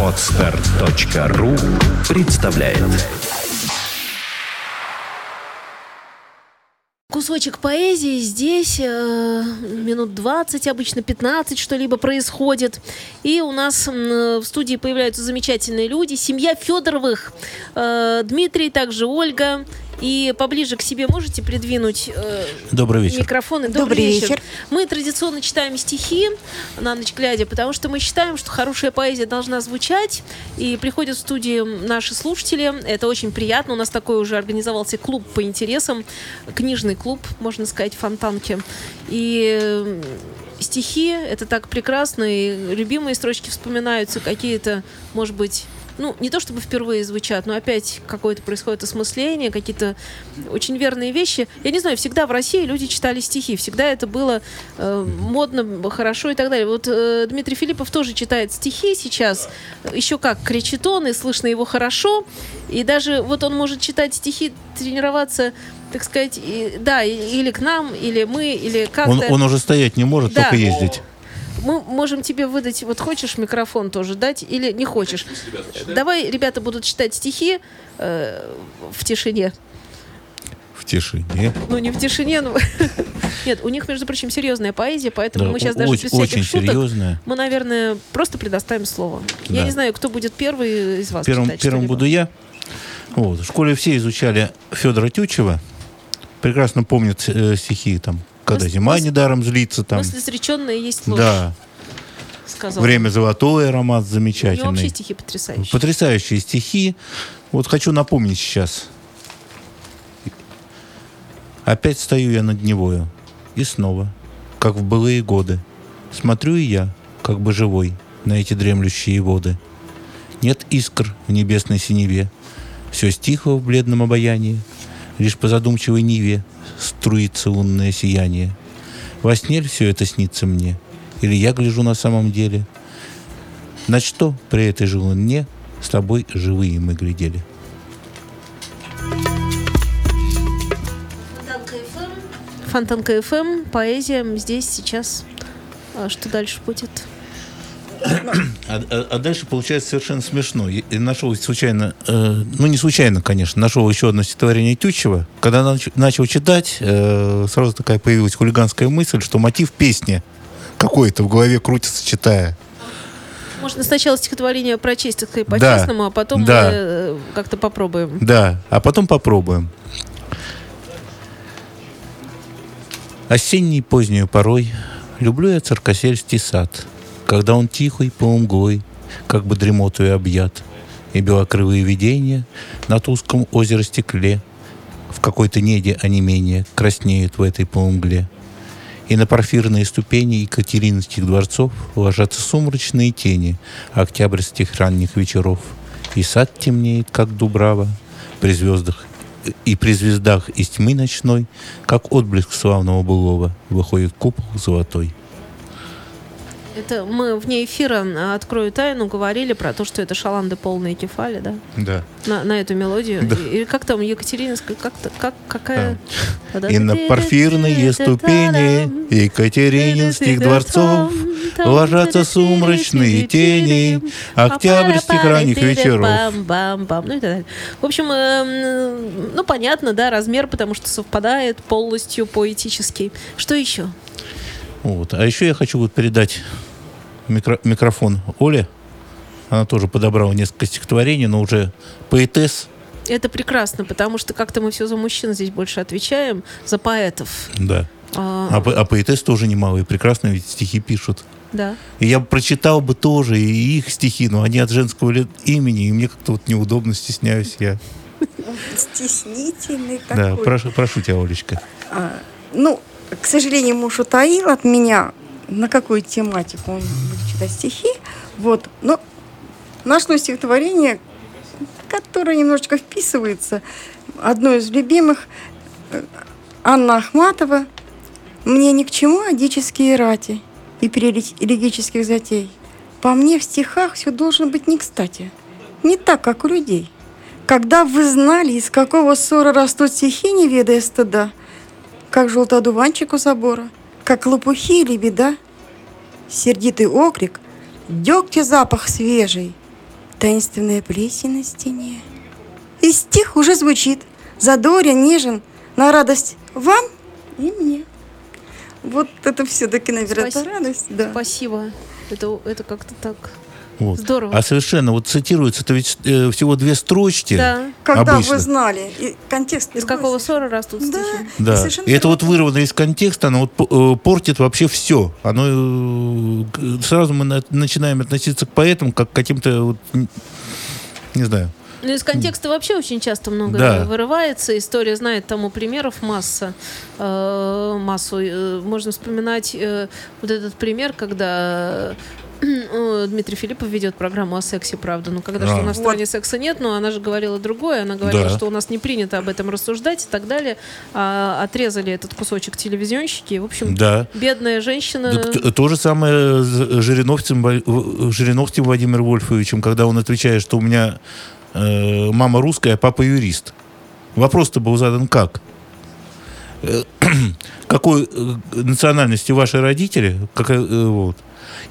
Отстар.ру представляет Кусочек поэзии здесь э, минут 20, обычно 15 что-либо происходит. И у нас э, в студии появляются замечательные люди. Семья Федоровых. Э, Дмитрий, также Ольга, и поближе к себе можете придвинуть э, Добрый вечер. микрофоны. Добрый, Добрый вечер. вечер. Мы традиционно читаем стихи на ночь глядя, потому что мы считаем, что хорошая поэзия должна звучать. И приходят в студию наши слушатели. Это очень приятно. У нас такой уже организовался клуб по интересам. Книжный клуб, можно сказать, в Фонтанке. И э, стихи — это так прекрасно. И любимые строчки вспоминаются какие-то, может быть, ну, не то чтобы впервые звучат, но опять какое-то происходит осмысление, какие-то очень верные вещи. Я не знаю, всегда в России люди читали стихи, всегда это было э, модно, хорошо и так далее. Вот э, Дмитрий Филиппов тоже читает стихи сейчас, еще как кричит он, и слышно его хорошо. И даже вот он может читать стихи, тренироваться, так сказать, и- да, или к нам, или мы, или как-то. Он, он уже стоять не может, Да. только ездить. Мы можем тебе выдать, вот хочешь микрофон тоже дать или не хочешь? Давай ребята будут читать стихи э, в тишине. В тишине. Ну, не в тишине, но... Нет, у них, между прочим, серьезная поэзия, поэтому Да, мы сейчас о- даже очень, без всяких очень шуток, серьезная. мы, наверное, просто предоставим слово. Я Да. не знаю, кто будет первый из вас Первым, читать первым что-либо. буду я. Вот. В школе все изучали Федора Тютчева. Прекрасно помнят э, стихи там, когда зима мыс- недаром злится, там. Изреченная есть ложь, Да. сказал. Время золотое, аромат У него вообще замечательный. стихи потрясающие. Потрясающие стихи. Вот хочу напомнить сейчас. Опять стою я над Невою. И снова, как в былые годы, смотрю и я, как бы живой, на эти дремлющие воды. Нет искр в небесной синеве, все стихло в бледном обаянии, лишь по задумчивой ниве струится лунное сияние. Во сне ли все это снится мне? Или я гляжу на самом деле? На что при этой же луне с тобой живые мы глядели? Фонтанка ФМ, поэзия здесь, сейчас. А что дальше будет? А, а- а дальше получается совершенно смешно. Я нашел случайно, э, ну не случайно, конечно, нашел еще одно стихотворение Тютчева. Когда нач- начал читать, э, сразу такая появилась хулиганская мысль, что мотив песни какой-то в голове крутится, читая. Можно сначала стихотворение прочесть, сказать, Да. по-честному, а потом Да. мы э, как-то попробуем. Да, а потом попробуем. Осенний позднюю порой люблю я царкосельский сад, когда он тихий полумглой, как бы дремотую объят, и белокрылые видения на туском озеро стекле в какой-то неде онемения краснеют в этой полумгле. И на порфирные ступени Екатеринских дворцов ложатся сумрачные тени октябрьских ранних вечеров. И сад темнеет, как дубрава, при звездах и при звездах из тьмы ночной, как отблеск славного былого, выходит купол золотой. Это мы вне эфира а, открою тайну, говорили про то, что это шаланды полные кефали, да? Да. На, на эту мелодию. Да. И, и как там Екатеринская, как-то, как, какая? И на порфирные ступени Екатерининских дворцов ложатся сумрачные тени октябрьских ранних вечеров. Бам-бам-бам. Ну и так далее. В общем, эм, ну понятно, да, размер, потому что совпадает полностью поэтический. Что еще? Вот. А еще я хочу вот передать микро- микрофон Оле. Она тоже подобрала несколько стихотворений, но уже поэтесс. Это прекрасно, потому что как-то мы все за мужчин здесь больше отвечаем, за поэтов. Да. А, А, по- а поэтесс тоже немалые, прекрасно ведь стихи пишут. да. И я прочитал бы тоже и их стихи, но они от женского имени, и мне как-то вот неудобно, стесняюсь я. Стеснительный Да, такой. прошу, прошу тебя, Олечка. А, ну, к сожалению, муж утаил от меня, на какую тематику он будет читать стихи. Вот. Но нашло стихотворение, которое немножечко вписывается. Одно из любимых. э, Анна Ахматова. «Мне ни к чему одические рати и перелегических затей. По мне в стихах все должно быть не кстати. Не так, как у людей. Когда вы знали, из какого ссора растут стихи, не ведая стыда, как желтодуванчик у забора, как лопухи или беда, сердитый окрик, дегтя запах свежий, таинственная плесень на стене. И стих уже звучит, задорен, нежен, на радость вам и мне. Вот это все-таки, наверное, Спасибо. радость. Да. Спасибо. Это, это как-то так Вот. здорово. А совершенно, вот цитируется-то ведь э, всего две строчки. Да. Когда Обычно. вы знали, и контекст Из какого ссора растут Да. стихи? Да. Совершенно И это вот вырвано из контекста, оно вот э, портит вообще все. Оно э, сразу мы на- начинаем относиться к поэтам как к каким-то вот, не знаю. Ну, из контекста вообще очень часто много Да. вырывается. История знает тому примеров масса. Э, массу. Э, Можно вспоминать э, вот этот пример, когда Дмитрий Филиппов ведет программу о сексе, правда. Ну, когда что А. у нас в стране Вот. секса нет, но она же говорила другое. Она говорила, Да. что у нас не принято об этом рассуждать и так далее. А отрезали этот кусочек телевизионщики. В общем, Да. бедная женщина... Т- то же самое с Жириновцем, Ва- В- Жириновским Владимиром Вольфовичем, когда он отвечает, что у меня э, мама русская, а папа юрист. Вопрос-то был задан как? Э, Какой э, национальности ваши родители? Какая, э, вот.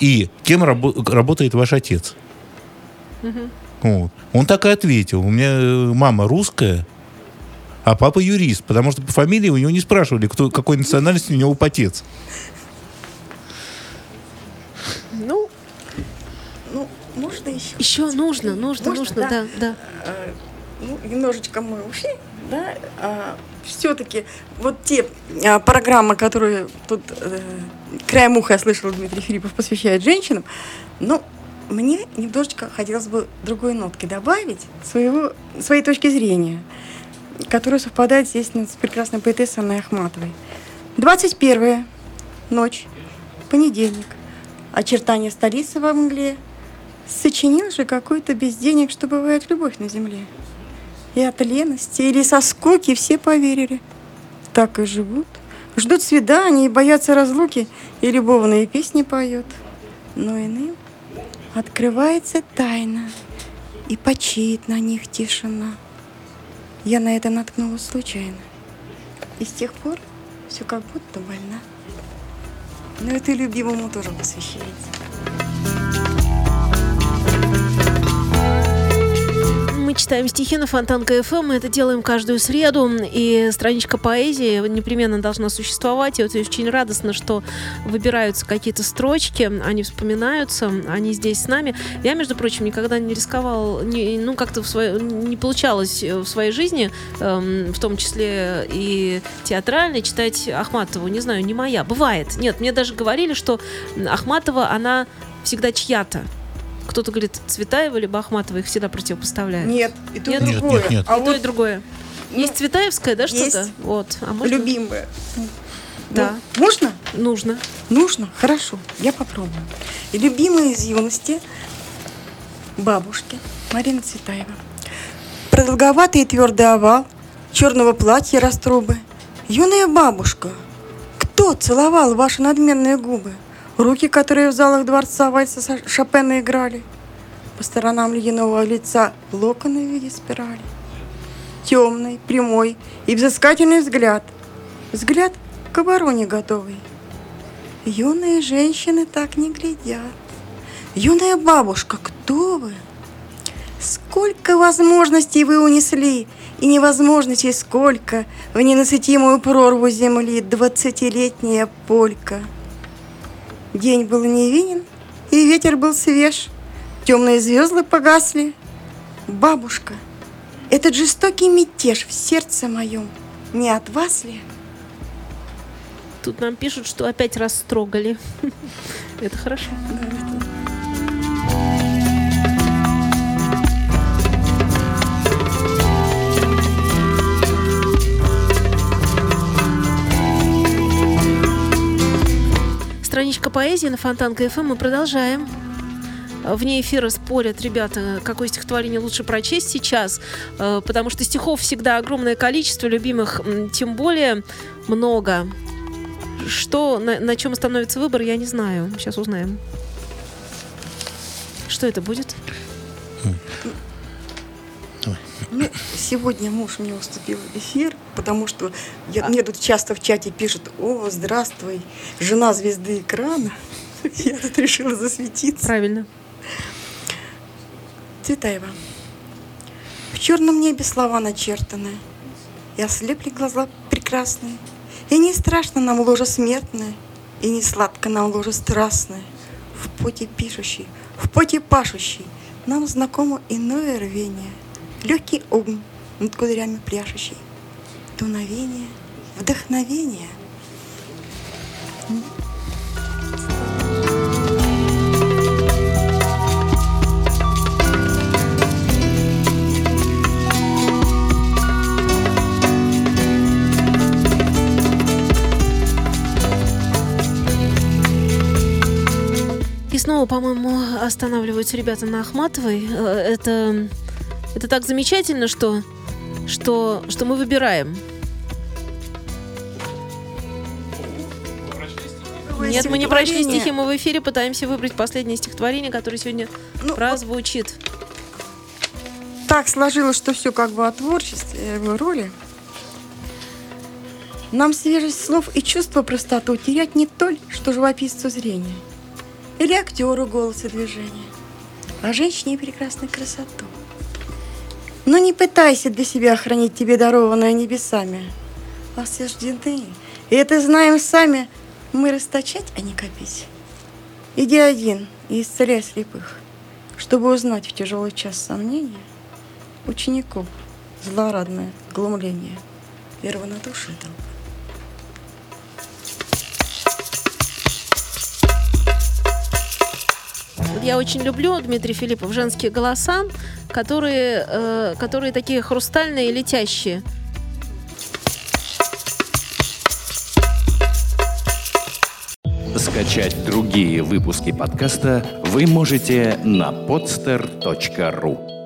И кем рабо- работает ваш отец? Вот. Он так и ответил. У меня э, мама русская, а папа юрист. Потому что по фамилии у него не спрашивали, кто, какой национальности у него отец. Ну, Ну, можно еще? еще нужно, нужно, Можно, нужно, да? да, да. Э, ну, немножечко мы ушли, да, все-таки вот те а, программы, которые тут э, краем уха я слышала, Дмитрий Филиппов посвящает женщинам, ну, мне немножечко хотелось бы другой нотки добавить, своего, своей точки зрения, которая совпадает, естественно, с прекрасной поэтессой Анной Ахматовой. 21 ночь, понедельник, очертания столицы во мгле, Сочинил же какой-то без денег, что бывает любовь на земле. И от лености или со скуки все поверили. Так и живут. Ждут свиданий и боятся разлуки, и любовные песни поют. Но иным открывается тайна, и почиет на них тишина. Я на это наткнулась случайно. И с тех пор все как будто больна. Но это любимому тоже посвящается. Читаем стихи на Фонтанка ФМ, мы это делаем каждую среду, и страничка поэзии непременно должна существовать, и вот очень радостно, что выбираются какие-то строчки, они вспоминаются, они здесь с нами. Я, между прочим, никогда не рисковал, не- ну, как-то в своей- не получалось в своей жизни, эм, в том числе и театральной, читать Ахматову, не знаю, не моя, бывает. Нет, мне даже говорили, что Ахматова, она всегда чья-то. Кто-то говорит Цветаева либо Ахматова, их всегда противопоставляют. Нет, и то, и Нет? Нет, другое. нет, нет. А и то, вот и другое. Есть Цветаевская, да, что-то? есть. Вот. А можно? любимое. Да. Ну, можно? Нужно. Нужно? Хорошо, я попробую. И любимая из юности бабушки Марина Цветаева. Продолговатый и твердый овал черного платья раструбы. Юная бабушка, кто целовал ваши надменные губы? Руки, которые в залах дворца вальса Са- Шопена играли. По сторонам ледяного лица локоны в виде спирали. Темный, прямой и взыскательный взгляд. Взгляд к обороне готовый. Юные женщины так не глядят. Юная бабушка, кто вы? Сколько возможностей вы унесли, и невозможностей сколько в ненасытимую прорву земли двадцатилетняя полька. День был невинен, и ветер был свеж, темные звезды погасли. Бабушка, этот жестокий мятеж в сердце моем не от вас ли? Тут нам пишут, что опять растрогали. Это хорошо. Страничка поэзии на Фонтанка ФМ. Мы продолжаем. Вне эфира спорят ребята, какое стихотворение лучше прочесть сейчас, э, потому что стихов всегда огромное количество, любимых тем более много. Что, на, на чем становится выбор, я не знаю. Сейчас узнаем. Что это будет? Ну, сегодня муж мне уступил эфир, потому что я, мне тут часто в чате пишут, о, здравствуй, жена звезды экрана. Я тут решила засветиться. Правильно. Цветаева. В черном небе слова начертаны, И ослепли глаза прекрасные, И не страшно нам ложа смертная, И не сладко нам ложа страстная. В поте пишущий, в поте пашущий, Нам знакомо иное рвение, Легкий огонь над кудрями пляшущий, Дуновение, вдохновение. И снова, по-моему, останавливаются ребята на Ахматовой. Э, Это, это так замечательно, что, что, что мы выбираем. Нет, мы не прочли стихи, мы в эфире пытаемся выбрать последнее стихотворение, которое сегодня Ну, прозвучит. так сложилось, что все как бы о творчестве, о его роли. Нам свежесть слов и чувство простоту терять не толь, что живописцу зрение. Или актеру голос и движение, а женщине прекрасную красоту. Но не пытайся для себя хранить тебе дарованное небесами. Осуждены, и это знаем сами, мы расточать, а не копить. Иди один и исцеляй слепых, чтобы узнать в тяжелый час сомнения учеников злорадное глумление первонадушие толпы. Вот Я очень люблю, Дмитрий Филиппов, женские голоса, которые, э, которые такие хрустальные летящие. Скачать другие выпуски подкаста вы можете на podster.ru